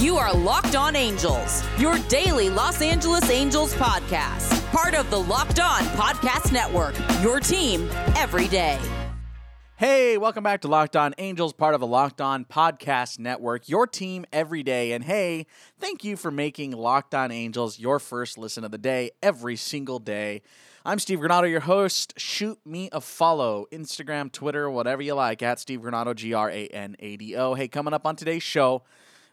You are Locked On Angels, your daily Los Angeles Angels podcast. Part of the Locked On Podcast Network, your team every day. Hey, welcome back to Locked On Angels, part of the Locked On Podcast Network, your team every day. And hey, thank you for making Locked On Angels your first listen of the day every single day. I'm Steve Granado, your host. Shoot me a follow, Instagram, Twitter, whatever you like, at Steve Granado, G R A N A D O. Hey, coming up on today's show,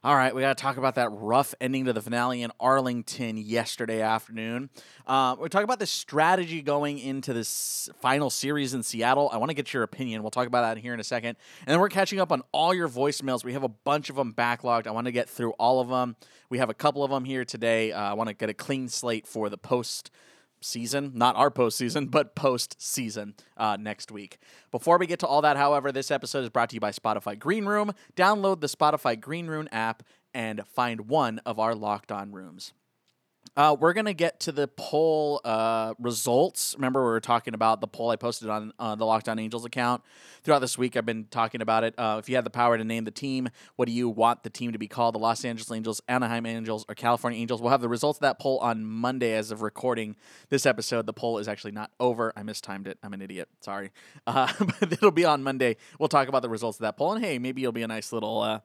all right, we got to talk about that rough ending to the finale in Arlington yesterday afternoon. Uh, we're talking about the strategy going into this final series in Seattle. I want to get your opinion. We'll talk about that here in a second. And then we're catching up on all your voicemails. We have a bunch of them backlogged. I want to get through all of them. We have a couple of them here today. Uh, I want to get a clean slate for the post season, not our postseason, but post season uh, next week. Before we get to all that, however, this episode is brought to you by Spotify Green Room. Download the Spotify Green Room app and find one of our locked on rooms. Uh, we're gonna get to the poll uh, results. Remember, we were talking about the poll I posted on uh, the Locked On Angels account throughout this week. I've been talking about it. Uh, if you had the power to name the team, what do you want the team to be called? The Los Angeles Angels, Anaheim Angels, or California Angels? We'll have the results of that poll on Monday. As of recording this episode, the poll is actually not over. I mistimed it. I'm an idiot. Sorry, uh, but it'll be on Monday. We'll talk about the results of that poll, and hey, maybe it'll be a nice little uh,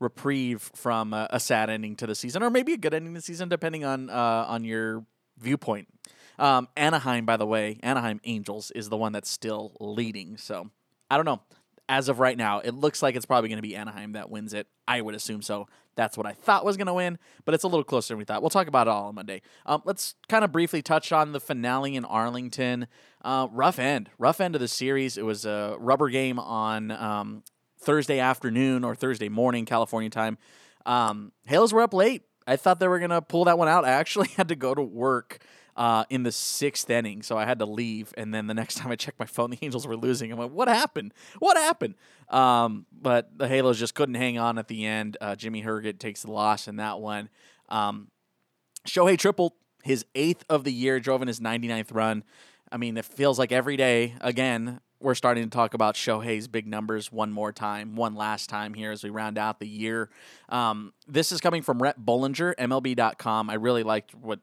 reprieve from a, a, sad ending to the season, or maybe a good ending to the season, depending on uh, on your viewpoint. Um, Anaheim, by the way, Anaheim Angels is the one that's still leading. So I don't know. As of right now, it looks like it's probably going to be Anaheim that wins it. I would assume so. That's what I thought was going to win, but it's a little closer than we thought. We'll talk about it all on Monday. Um, let's kind of briefly touch on the finale in Arlington. Uh, rough end, rough end of the series. It was a rubber game on um, Thursday afternoon or Thursday morning, California time. Um, Halos were up late. I thought they were to pull that one out. I actually had to go to work uh, in the sixth inning, so I had to leave. And then the next time I checked my phone, the Angels were losing. I'm like, what happened? What happened? Um, but the Halos just couldn't hang on at the end. Uh, Jimmy Herget takes the loss in that one. Um, Shohei tripled his eighth of the year, drove in his 99th run. I mean, it feels like every day, again, we're starting to talk about Shohei's big numbers one more time, one last time here as we round out the year. Um, this is coming from Rhett Bollinger, MLB.com. I really liked what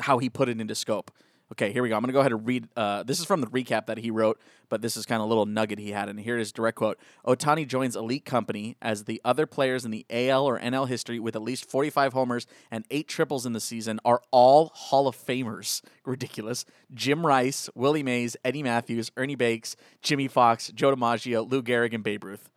how he put it into scope. Okay, here we go. I'm going to go ahead and read. Uh, this is from the recap that he wrote, but this is kind of a little nugget he had. And here is direct quote Ohtani joins elite company as the other players in the AL or NL history with at least 45 homers and eight triples in the season are all Hall of Famers. Ridiculous. Jim Rice, Willie Mays, Eddie Mathews, Ernie Banks, Jimmie Foxx, Joe DiMaggio, Lou Gehrig, and Babe Ruth.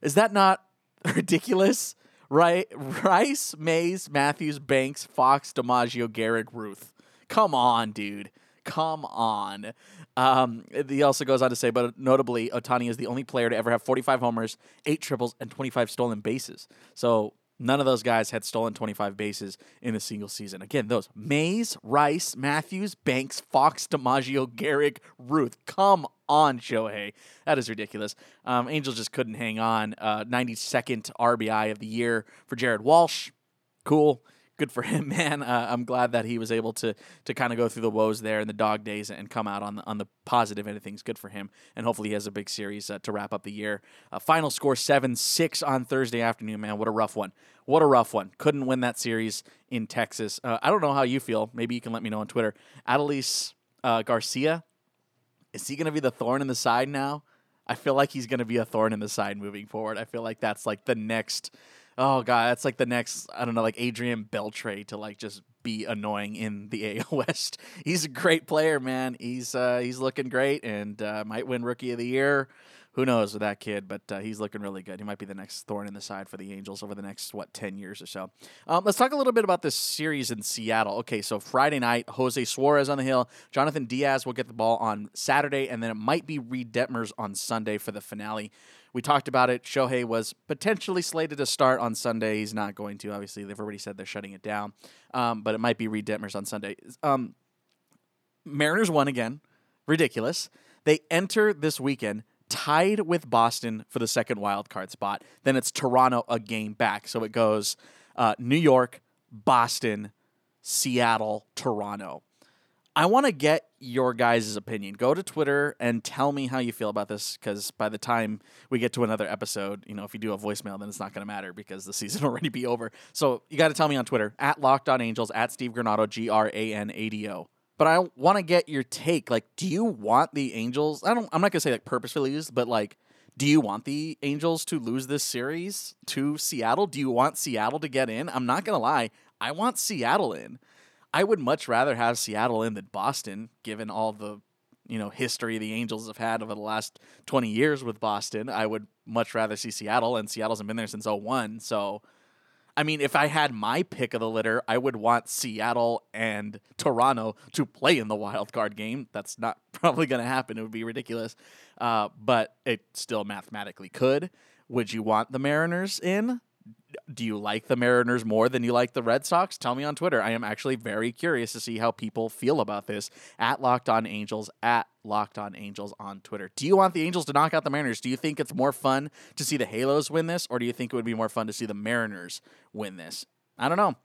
Is that not ridiculous? Right, Rice, Mays, Mathews, Banks, Foxx, DiMaggio, Gehrig, Ruth. Come on, dude. Come on. Um, he also goes on to say, but notably, Ohtani is the only player to ever have 45 homers, eight triples, and 25 stolen bases. So none of those guys had stolen 25 bases in a single season. Again, those Mays, Rice, Mathews, Banks, Foxx, DiMaggio, Gehrig, Ruth. Come on, Shohei. That is ridiculous. Um, Angels just couldn't hang on. Uh, 92nd RBI of the year for Jared Walsh. Cool good for him, man. Uh, I'm glad that he was able to to kind of go through the woes there and the dog days and come out on the on the positive end of things. Good for him, and hopefully he has a big series uh, to wrap up the year. Uh, final score seven six on Thursday afternoon, man. What a rough one. What a rough one. Couldn't win that series in Texas. Uh, I don't know how you feel. Maybe you can let me know on Twitter. Adolis uh, Garcia, is he going to be the thorn in the side now? I feel like he's going to be a thorn in the side moving forward. I feel like that's like the next oh god, that's like the next I don't know, like Adrian Beltre to like just be annoying in the AL West. He's a great player, man. He's uh, he's looking great and uh, might win Rookie of the Year. Who knows with that kid, but uh, he's looking really good. He might be the next thorn in the side for the Angels over the next what ten years or so. Um, let's talk a little bit about this series in Seattle. Okay, so Friday night, Jose Suarez on the hill, Jhonathan Diaz will get the ball on Saturday, and then it might be Reid Detmers on Sunday for the finale. We talked about it. Shohei was potentially slated to start on Sunday. He's not going to. Obviously, they've already said they're shutting it down. Um, but it might be Reid Detmers on Sunday. Um, Mariners won again. Ridiculous. They enter this weekend tied with Boston for the second wild card spot. Then it's Toronto a game back. So it goes uh, New York, Boston, Seattle, Toronto. I want to get your guys' opinion. Go to Twitter and tell me how you feel about this because by the time we get to another episode, you know, if you do a voicemail, then it's not going to matter because the season already be over. So you got to tell me on Twitter at Locked On Angels at Steve Granado G R A N A D O. But I want to get your take. Like, do you want the Angels? I don't. I'm not gonna say like purposefully lose, but like, do you want the Angels to lose this series to Seattle? Do you want Seattle to get in? I'm not gonna lie. I want Seattle in. I would much rather have Seattle in than Boston, given all the you know history the Angels have had over the last 20 years with Boston. I would much rather see Seattle, and Seattle hasn't been there since 01. So, I mean, if I had my pick of the litter, I would want Seattle and Toronto to play in the wild card game. That's not probably going to happen. It would be ridiculous, uh, but it still mathematically could. Would you want the Mariners in? Do you like the Mariners more than you like the Red Sox? Tell me on Twitter. I am actually very curious to see how people feel about this. At Locked On Angels, at Locked On Angels on Twitter. Do you want the Angels to knock out the Mariners? Do you think it's more fun to see the Halos win this, or do you think it would be more fun to see the Mariners win this? I don't know.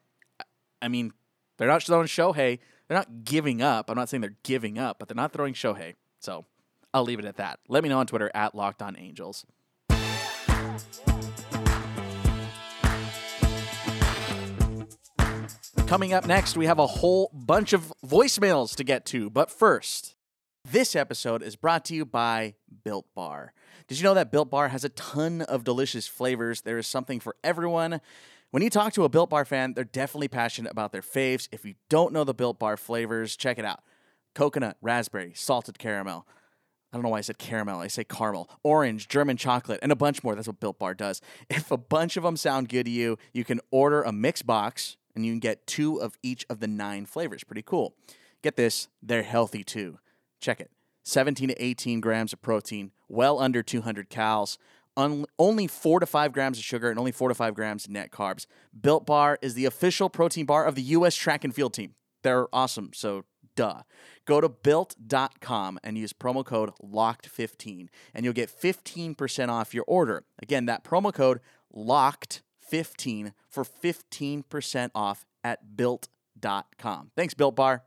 I mean, they're not throwing Shohei. They're not giving up. I'm not saying they're giving up, but they're not throwing Shohei. So I'll leave it at that. Let me know on Twitter at Locked On Angels. Coming up next, we have a whole bunch of voicemails to get to. But first, this episode is brought to you by Built Bar. Did you know that Built Bar has a ton of delicious flavors? There is something for everyone. When you talk to a Built Bar fan, they're definitely passionate about their faves. If you don't know the Built Bar flavors, check it out coconut, raspberry, salted caramel. I don't know why I said caramel. I say caramel, orange, German chocolate, and a bunch more. That's what Built Bar does. If a bunch of them sound good to you, you can order a mix box and you can get two of each of the nine flavors. Pretty cool. Get this, they're healthy too. Check it 17 to 18 grams of protein, well under 200 calories. only four to five grams of sugar and only four to five grams net carbs. Built Bar is the official protein bar of the U.S. track and field team. They're awesome, so duh. Go to built.com and use promo code LOCKED15 and you'll get 15% off your order. Again, that promo code LOCKED 15 for 15% off at built.com. Thanks, Built Bar.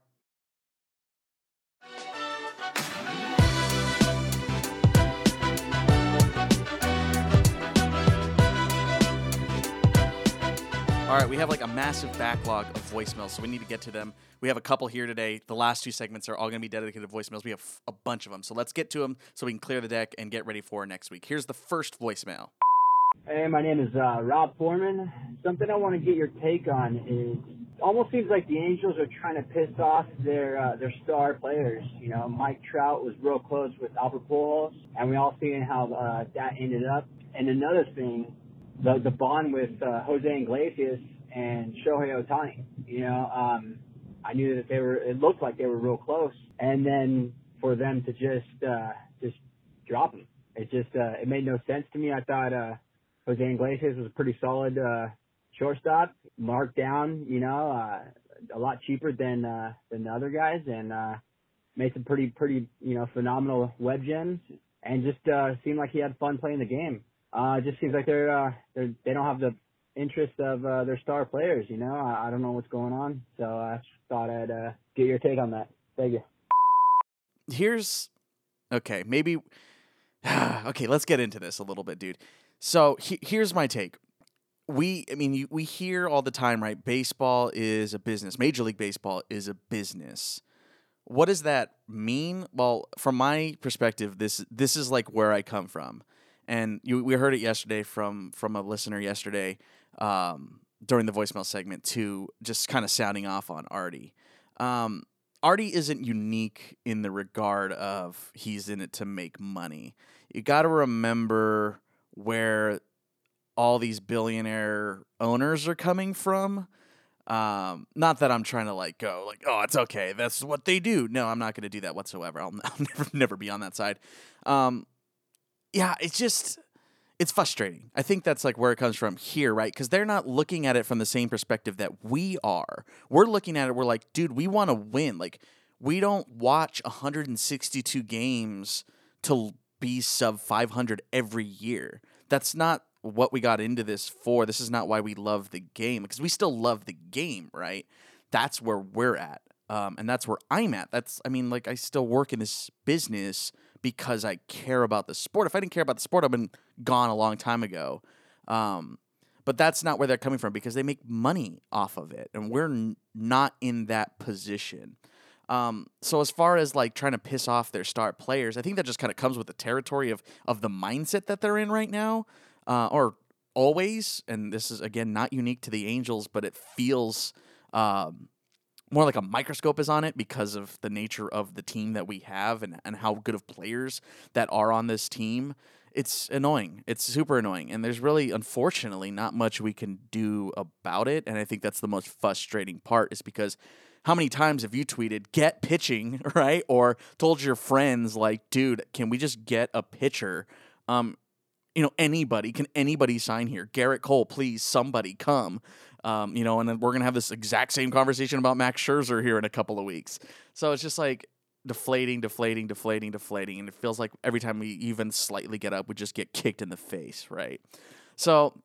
All right, we have like a massive backlog of voicemails, so we need to get to them. We have a couple here today. The last two segments are all going to be dedicated to voicemails. We have a bunch of them, so let's get to them so we can clear the deck and get ready for next week. Here's the first voicemail. Hey, my name is uh, Rob Foreman. Something I want to get your take on is almost seems like the Angels are trying to piss off their uh, their star players. You know, Mike Trout was real close with Albert Pujols, and we all seen how uh, that ended up. And another thing, the the bond with uh, Jose Iglesias and Shohei Ohtani. You know, um, I knew that they were. It looked like they were real close, and then for them to just uh, just drop them, it just uh, it made no sense to me. I thought. Uh, Jose Iglesias was a pretty solid uh, shortstop, marked down, you know, uh, a lot cheaper than uh, than the other guys, and uh, made some pretty pretty you know phenomenal web gems, and just uh, seemed like he had fun playing the game. Uh, just seems like they're uh, they're they don't have the interest of uh, their star players. You know, I, I don't know what's going on, so I thought I'd uh, get your take on that. Thank you. Here's okay, maybe okay. Let's get into this a little bit, dude. So he, here's my take. We, I mean, you, we hear all the time, right? Baseball is a business. Major League Baseball is a business. What does that mean? Well, from my perspective, this this is like where I come from, and you, we heard it yesterday from from a listener yesterday um, during the voicemail segment to just kind of sounding off on Artie. Um, Artie isn't unique in the regard of he's in it to make money. You got to remember where all these billionaire owners are coming from. Um, not that I'm trying to like go like, oh, it's okay. That's what they do. No, I'm not going to do that whatsoever. I'll, I'll, never, never be on that side. Um, yeah, it's just, it's frustrating. I think that's like where it comes from here, right? Because they're not looking at it from the same perspective that we are. We're looking at it. We're like, dude, we want to win. Like, we don't watch 162 games to be sub 500 every year. That's not what we got into this for. This is not why we love the game because we still love the game, right? That's where we're at. Um, and that's where I'm at. That's, I mean, like, I still work in this business because I care about the sport. If I didn't care about the sport, I've been gone a long time ago. Um, but that's not where they're coming from because they make money off of it, and we're n- not in that position. Um, so as far as like trying to piss off their star players, I think that just kind of comes with the territory of of the mindset that they're in right now, uh, or always. And this is again not unique to the Angels, but it feels um, more like a microscope is on it because of the nature of the team that we have and, and how good of players that are on this team. It's annoying. It's super annoying. And there's really, unfortunately, not much we can do about it. And I think that's the most frustrating part is because how many times have you tweeted, get pitching, right? Or told your friends, like, dude, can we just get a pitcher? Um, you know, anybody, can anybody sign here? Gerrit Cole, please, somebody come. Um, you know, and then we're gonna have this exact same conversation about Max Scherzer here in a couple of weeks. So it's just like deflating, deflating, deflating, deflating, and it feels like every time we even slightly get up, we just get kicked in the face, right? So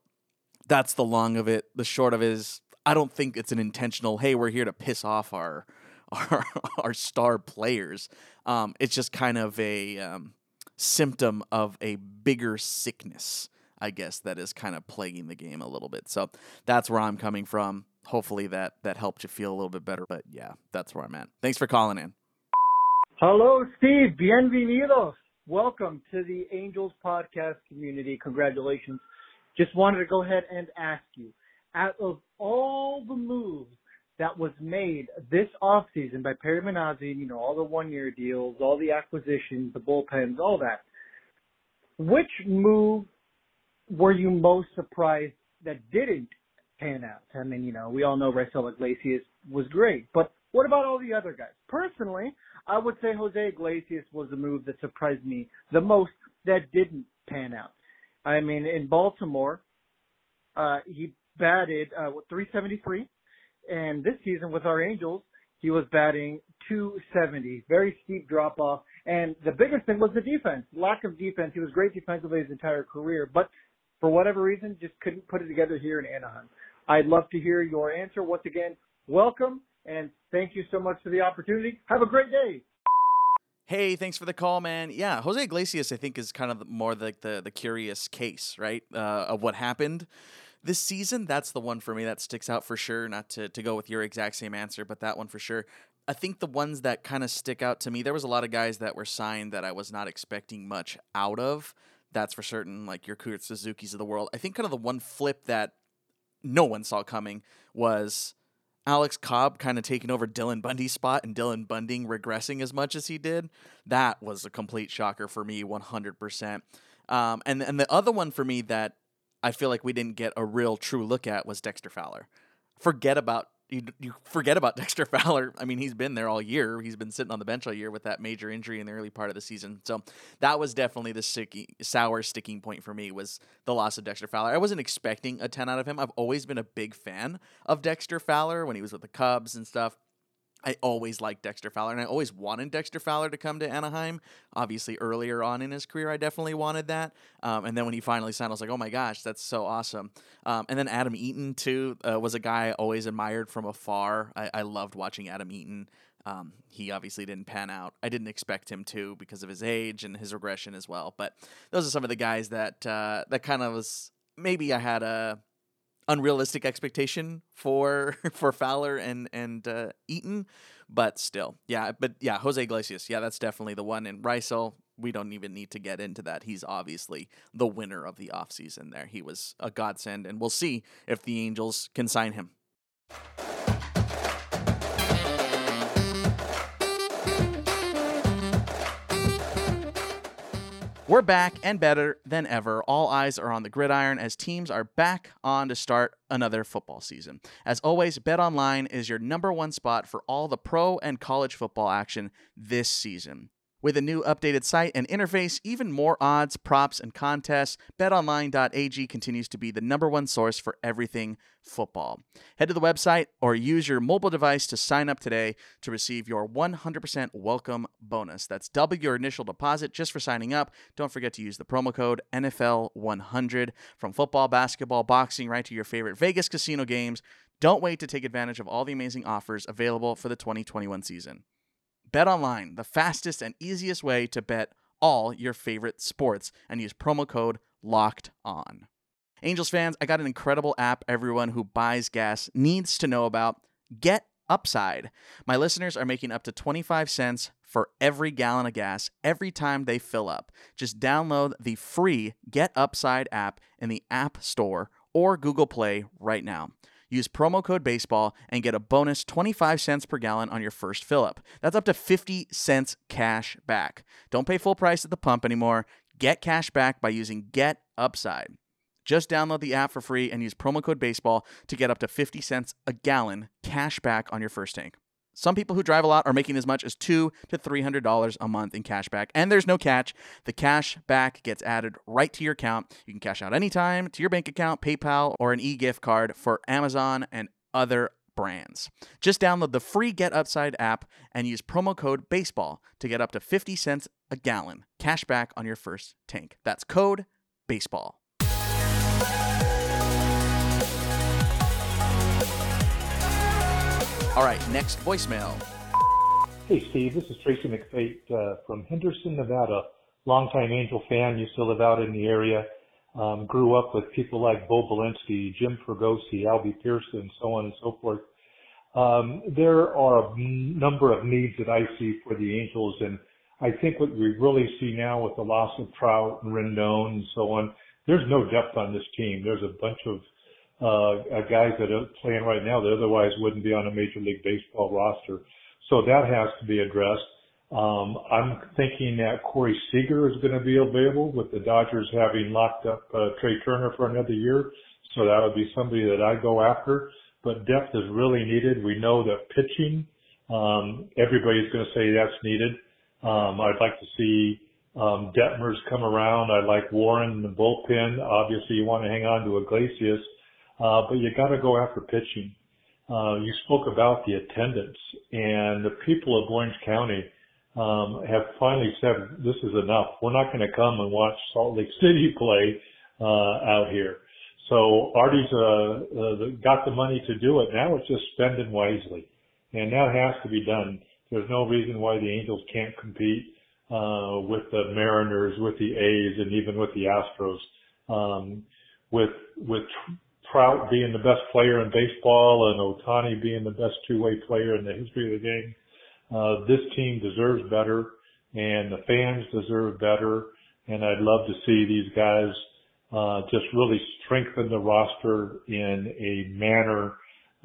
that's the long of it. The short of it is, I don't think it's an intentional. Hey, we're here to piss off our our our star players. Um, it's just kind of a um, symptom of a bigger sickness I guess that is kind of plaguing the game a little bit. So that's where I'm coming from. Hopefully that that helped you feel a little bit better. But yeah, that's where I'm at. Thanks for calling in. Hello, Steve. Bienvenidos. Welcome to the Angels podcast community. Congratulations. Just wanted to go ahead and ask you, out of all the moves that was made this offseason by Perry Minasian, you know, all the one year deals, all the acquisitions, the bullpens, all that, which move were you most surprised that didn't pan out? I mean, you know, we all know Raisel Iglesias was great, but what about all the other guys? Personally, I would say Jose Iglesias was the move that surprised me the most that didn't pan out. I mean, in Baltimore, uh, he batted uh, 373, and this season with our Angels, he was batting 270. Very steep drop off. And the biggest thing was the defense. Lack of defense. He was great defensively his entire career, but for whatever reason, just couldn't put it together here in Anaheim. I'd love to hear your answer. Once again, welcome and thank you so much for the opportunity. Have a great day. Hey, thanks for the call, man. Yeah, Jose Iglesias, I think, is kind of more like the, the curious case, right, uh, of what happened this season. That's the one for me that sticks out for sure. Not to, to go with your exact same answer, but that one for sure. I think the ones that kind of stick out to me, there was a lot of guys that were signed that I was not expecting much out of that's for certain. Like your Kurt Suzuki's of the world. I think kind of the one flip that no one saw coming was Alex Cobb kind of taking over Dylan Bundy's spot and Dylan Bundy regressing as much as he did. That was a complete shocker for me, 100%. Um, and, and the other one for me that I feel like we didn't get a real true look at was Dexter Fowler. Forget about you, you forget about Dexter Fowler. I mean, he's been there all year. He's been sitting on the bench all year with that major injury in the early part of the season. So that was definitely the sticky, sour sticking point for me was the loss of Dexter Fowler. I wasn't expecting a 10 out of him. I've always been a big fan of Dexter Fowler when he was with the Cubs and stuff. I always liked Dexter Fowler, and I always wanted Dexter Fowler to come to Anaheim. Obviously, earlier on in his career, I definitely wanted that. Um, and then when he finally signed, I was like, "Oh my gosh, that's so awesome!" Um, and then Adam Eaton too uh, was a guy I always admired from afar. I, I loved watching Adam Eaton. Um, he obviously didn't pan out. I didn't expect him to because of his age and his regression as well. But those are some of the guys that uh, that kind of was maybe I had a unrealistic expectation for for Fowler and and uh, Eaton, but still, yeah. But yeah, Jose Iglesias, yeah, that's definitely the one. And Raisel, we don't even need to get into that. He's obviously the winner of the offseason there. He was a godsend, and we'll see if the Angels can sign him. We're back and better than ever. All eyes are on the gridiron as teams are back on to start another football season. As always, Bet Online is your number one spot for all the pro and college football action this season. With a new updated site and interface, even more odds, props, and contests, betonline.ag continues to be the number one source for everything football. Head to the website or use your mobile device to sign up today to receive your 100% welcome bonus. That's double your initial deposit just for signing up. Don't forget to use the promo code NFL100 from football, basketball, boxing, right to your favorite Vegas casino games. Don't wait to take advantage of all the amazing offers available for the 2021 season. Bet online, the fastest and easiest way to bet all your favorite sports, and use promo code LOCKED ON. Angels fans, I got an incredible app everyone who buys gas needs to know about. Get Upside. My listeners are making up to 25 cents for every gallon of gas every time they fill up. Just download the free Get Upside app in the App Store or Google Play right now. Use promo code baseball and get a bonus 25 cents per gallon on your first fill up. That's up to 50 cents cash back. Don't pay full price at the pump anymore. Get cash back by using Get Upside. Just download the app for free and use promo code baseball to get up to 50 cents a gallon cash back on your first tank. Some people who drive a lot are making as much as two to three hundred dollars a month in cash back, and there's no catch. The cash back gets added right to your account. You can cash out anytime to your bank account, PayPal, or an e-gift card for Amazon and other brands. Just download the free Get Upside app and use promo code BASEBALL to get up to 50 cents a gallon cash back on your first tank. That's code BASEBALL. All right, next voicemail. Hey, Steve. This is Tracy McFate uh, from Henderson, Nevada. Longtime Angel fan. Used to live out in the area. Um, grew up with people like Bo Belinsky, Jim Fregosi, Albie Pearson, so on and so forth. Um, there are a number of needs that I see for the Angels, and I think what we really see now with the loss of Trout and Rendon and so on, there's no depth on this team. There's a bunch of uh, guys that are playing right now that otherwise wouldn't be on a Major League Baseball roster. So that has to be addressed. Um, I'm thinking that Corey Seager is going to be available with the Dodgers having locked up uh, Trea Turner for another year. So that would be somebody that I go after. But depth is really needed. We know that pitching, um, everybody's going to say that's needed. Um, I'd like to see um, Detmers come around. I like Warren in the bullpen. Obviously, you want to hang on to Iglesias uh, but you got to go after pitching. Uh, you spoke about the attendance, and the people of Orange County um, have finally said this is enough. We're not going to come and watch Salt Lake City play uh, out here. So Artie's uh, uh, got the money to do it. Now it's just spending wisely, and that has to be done. There's no reason why the Angels can't compete uh, with the Mariners, with the A's, and even with the Astros. Um, with with Trout being the best player in baseball and Ohtani being the best two-way player in the history of the game. Uh, this team deserves better and the fans deserve better. And I'd love to see these guys, uh, just really strengthen the roster in a manner,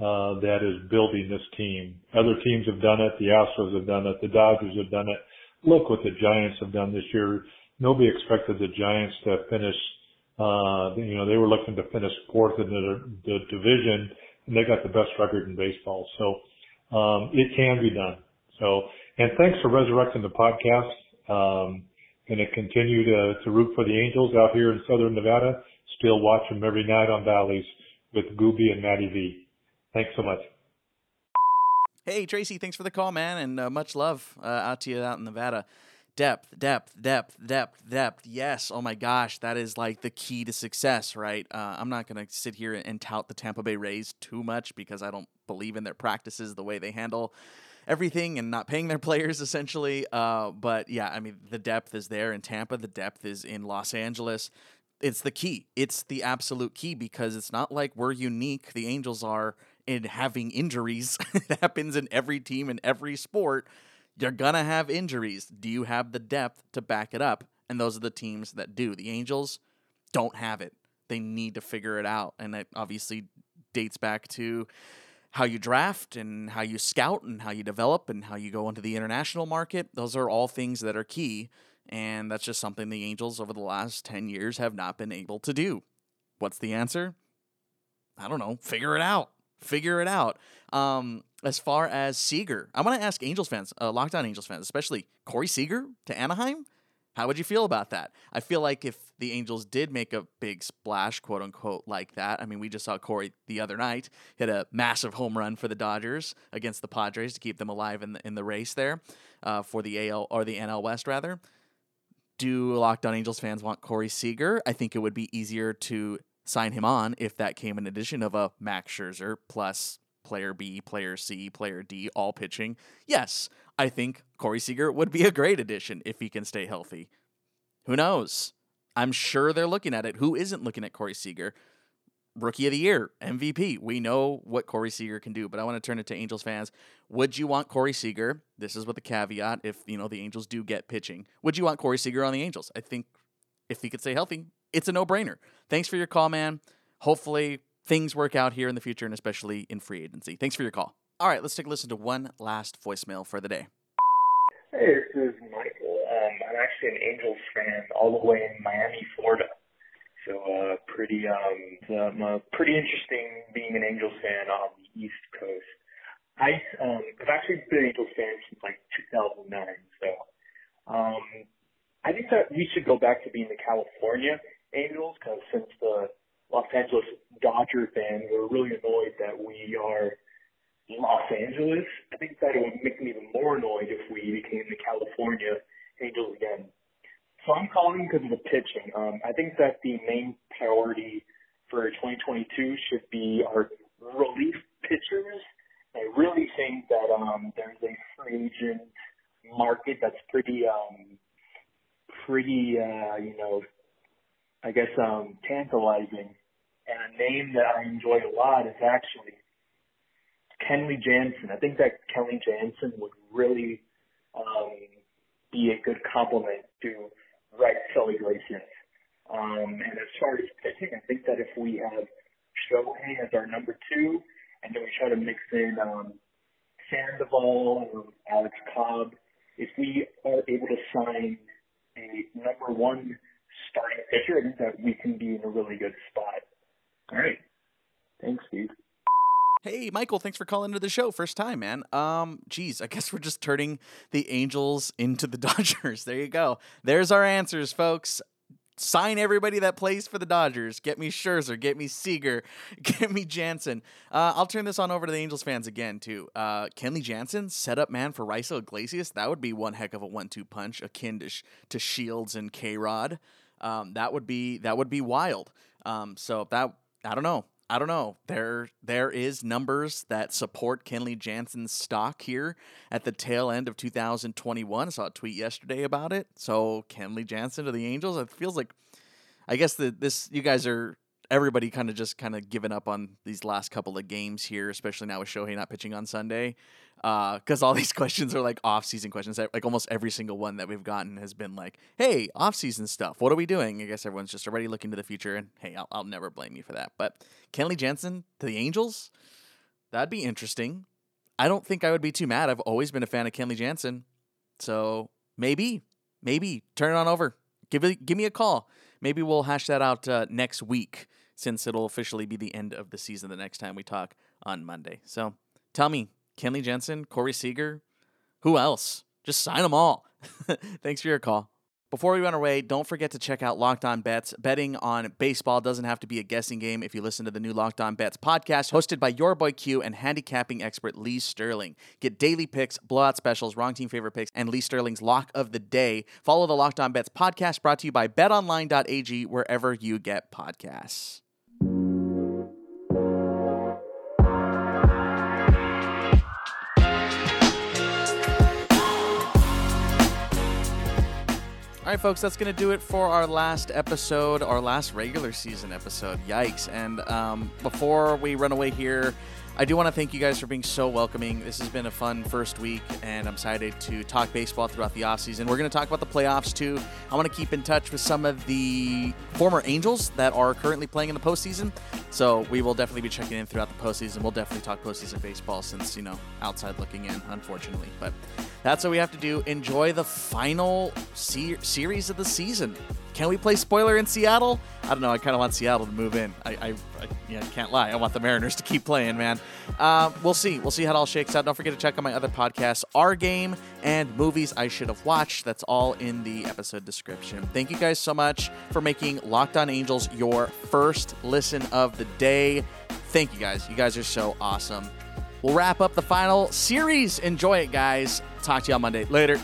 uh, that is building this team. Other teams have done it. The Astros have done it. The Dodgers have done it. Look what the Giants have done this year. Nobody expected the Giants to finish uh, you know, they were looking to finish fourth in the, the division, and they got the best record in baseball. So um, it can be done. So, and thanks for resurrecting the podcast. Um, to continue to, to root for the Angels out here in Southern Nevada. Still watch them every night on Bally's with Gooby and Matty V. Thanks so much. Hey Tracy, thanks for the call, man, and uh, much love uh, out to you out in Nevada depth, depth, depth, depth, depth. Yes. Oh my gosh, that is like the key to success, right? Uh, I'm not going to sit here and tout the Tampa Bay Rays too much because I don't believe in their practices, the way they handle everything and not paying their players essentially. Uh, but yeah, I mean, the depth is there in Tampa, the depth is in Los Angeles. It's the key. It's the absolute key because it's not like we're unique. The Angels are in having injuries. it happens in every team in every sport. You're going to have injuries. Do you have the depth to back it up? And those are the teams that do. The Angels don't have it. They need to figure it out. And that obviously dates back to how you draft and how you scout and how you develop and how you go into the international market. Those are all things that are key. And that's just something the Angels over the last 10 years have not been able to do. What's the answer? I don't know. Figure it out. Figure it out. Um, as far as Seager, I want to ask Angels fans, uh, Locked On Angels fans, especially Corey Seager to Anaheim. How would you feel about that? I feel like if the Angels did make a big splash, quote unquote, like that, I mean, we just saw Corey the other night hit a massive home run for the Dodgers against the Padres to keep them alive in the in the race there uh, for the AL or the NL West rather. Do Locked On Angels fans want Corey Seager? I think it would be easier to sign him on if that came in addition of a Max Scherzer plus player B, player C, player D, all pitching. Yes, I think Corey Seager would be a great addition if he can stay healthy. Who knows? I'm sure they're looking at it. Who isn't looking at Corey Seager? Rookie of the Year, MVP. We know what Corey Seager can do, but I want to turn it to Angels fans. Would you want Corey Seager? This is with the caveat if you know the Angels do get pitching. Would you want Corey Seager on the Angels? I think if he could stay healthy, it's a no-brainer. Thanks for your call, man. Hopefully things work out here in the future and especially in free agency. Thanks for your call. All right, let's take a listen to one last voicemail for the day. Hey, this is Michael. Um, I'm actually an Angels fan all the way in Miami, Florida. So uh, pretty um, um uh, pretty interesting being an Angels fan on the East Coast. I um, I've actually been an Angels fan since like 2009. So um, I think that we should go back to being the California Angels because since the Los Angeles Dodger fan, we're really annoyed that we are Los Angeles. I think that it would make me even more annoyed if we became the California Angels again. So I'm calling because of the pitching. Um, I think that the main priority for 2022 should be our relief pitchers. I really think that um, there's a free agent market that's pretty, um, pretty, uh, you know, I guess um, tantalizing. And a name that I enjoy a lot is actually Kenley Jansen. I think that Kenley Jansen would really um, be a good complement to Raisel Iglesias. Um, and as far as pitching, I think that if we have Shohei as our number two, and then we try to mix in um, Sandoval or Alex Cobb, if we are able to sign a number one starting pitcher, I think that we can be in a really good spot. All right. Thanks, Steve. Hey, Michael, thanks for calling into the show. First time, man. Um, geez, I guess we're just turning the Angels into the Dodgers. There you go. There's our answers, folks. Sign everybody that plays for the Dodgers. Get me Scherzer. Get me Seager. Get me Jansen. Uh, I'll turn this on over to the Angels fans again, too. Uh, Kenley Jansen, setup man for Raisel Iglesias. That would be one heck of a one-two punch, akin to, to Shields and K Rod. Um, that would be that would be wild. Um, so that I don't know. I don't know. There there is numbers that support Kenley Jansen's stock here at the tail end of 2021. I saw a tweet yesterday about it. So Kenley Jansen to the Angels. It feels like I guess that this you guys are everybody kind of just kind of given up on these last couple of games here, especially now with Shohei not pitching on Sunday because uh, all these questions are like off-season questions. Like almost every single one that we've gotten has been like, "Hey, off-season stuff. What are we doing?" I guess everyone's just already looking to the future, and hey, I'll, I'll never blame you for that. But Kenley Jansen to the Angels, that'd be interesting. I don't think I would be too mad. I've always been a fan of Kenley Jansen, so maybe, maybe turn it on over. Give give me a call. Maybe we'll hash that out uh, next week since it'll officially be the end of the season the next time we talk on Monday. So tell me, Kenley Jansen, Corey Seager. Who else? Just sign them all. Thanks for your call. Before we run away, don't forget to check out Locked On Bets. Betting on baseball doesn't have to be a guessing game if you listen to the new Locked On Bets podcast, hosted by your boy Q and handicapping expert Lee Sterling. Get daily picks, blowout specials, wrong team favorite picks, and Lee Sterling's lock of the day. Follow the Locked On Bets podcast brought to you by betonline.ag wherever you get podcasts. All right, folks, that's going to do it for our last episode, our last regular season episode. Yikes. And um, before we run away here, I do want to thank you guys for being so welcoming. This has been a fun first week, and I'm excited to talk baseball throughout the offseason. We're going to talk about the playoffs too. I want to keep in touch with some of the former Angels that are currently playing in the postseason. So we will definitely be checking in throughout the postseason. We'll definitely talk postseason baseball since, you know, outside looking in, unfortunately. But that's what we have to do. Enjoy the final se- series of the season. Can we play spoiler in Seattle? I don't know. I kind of want Seattle to move in. I, I, I yeah, can't lie. I want the Mariners to keep playing, man. Uh, we'll see. We'll see how it all shakes out. Don't forget to check out my other podcasts, Our Game and Movies I Should Have Watched. That's all in the episode description. Thank you guys so much for making Locked On Angels your first listen of the day. Thank you guys. You guys are so awesome. We'll wrap up the final series. Enjoy it, guys. Talk to on Monday. Later.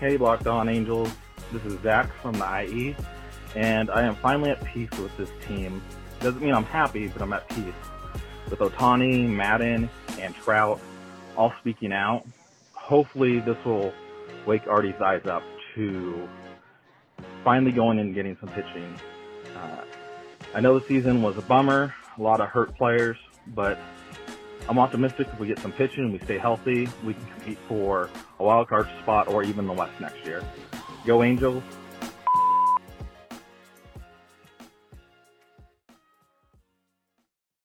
Hey, Locked On Angels. This is Zach from the IE. and I am finally at peace with this team. Doesn't mean I'm happy, but I'm at peace. With Ohtani, Maddon, and Trout all speaking out, hopefully this will wake Artie's eyes up to finally going and getting some pitching. Uh, I know the season was a bummer, a lot of hurt players, but I'm optimistic if we get some pitching, and we stay healthy, we can compete for a wild card spot or even the West next year. Go Angels!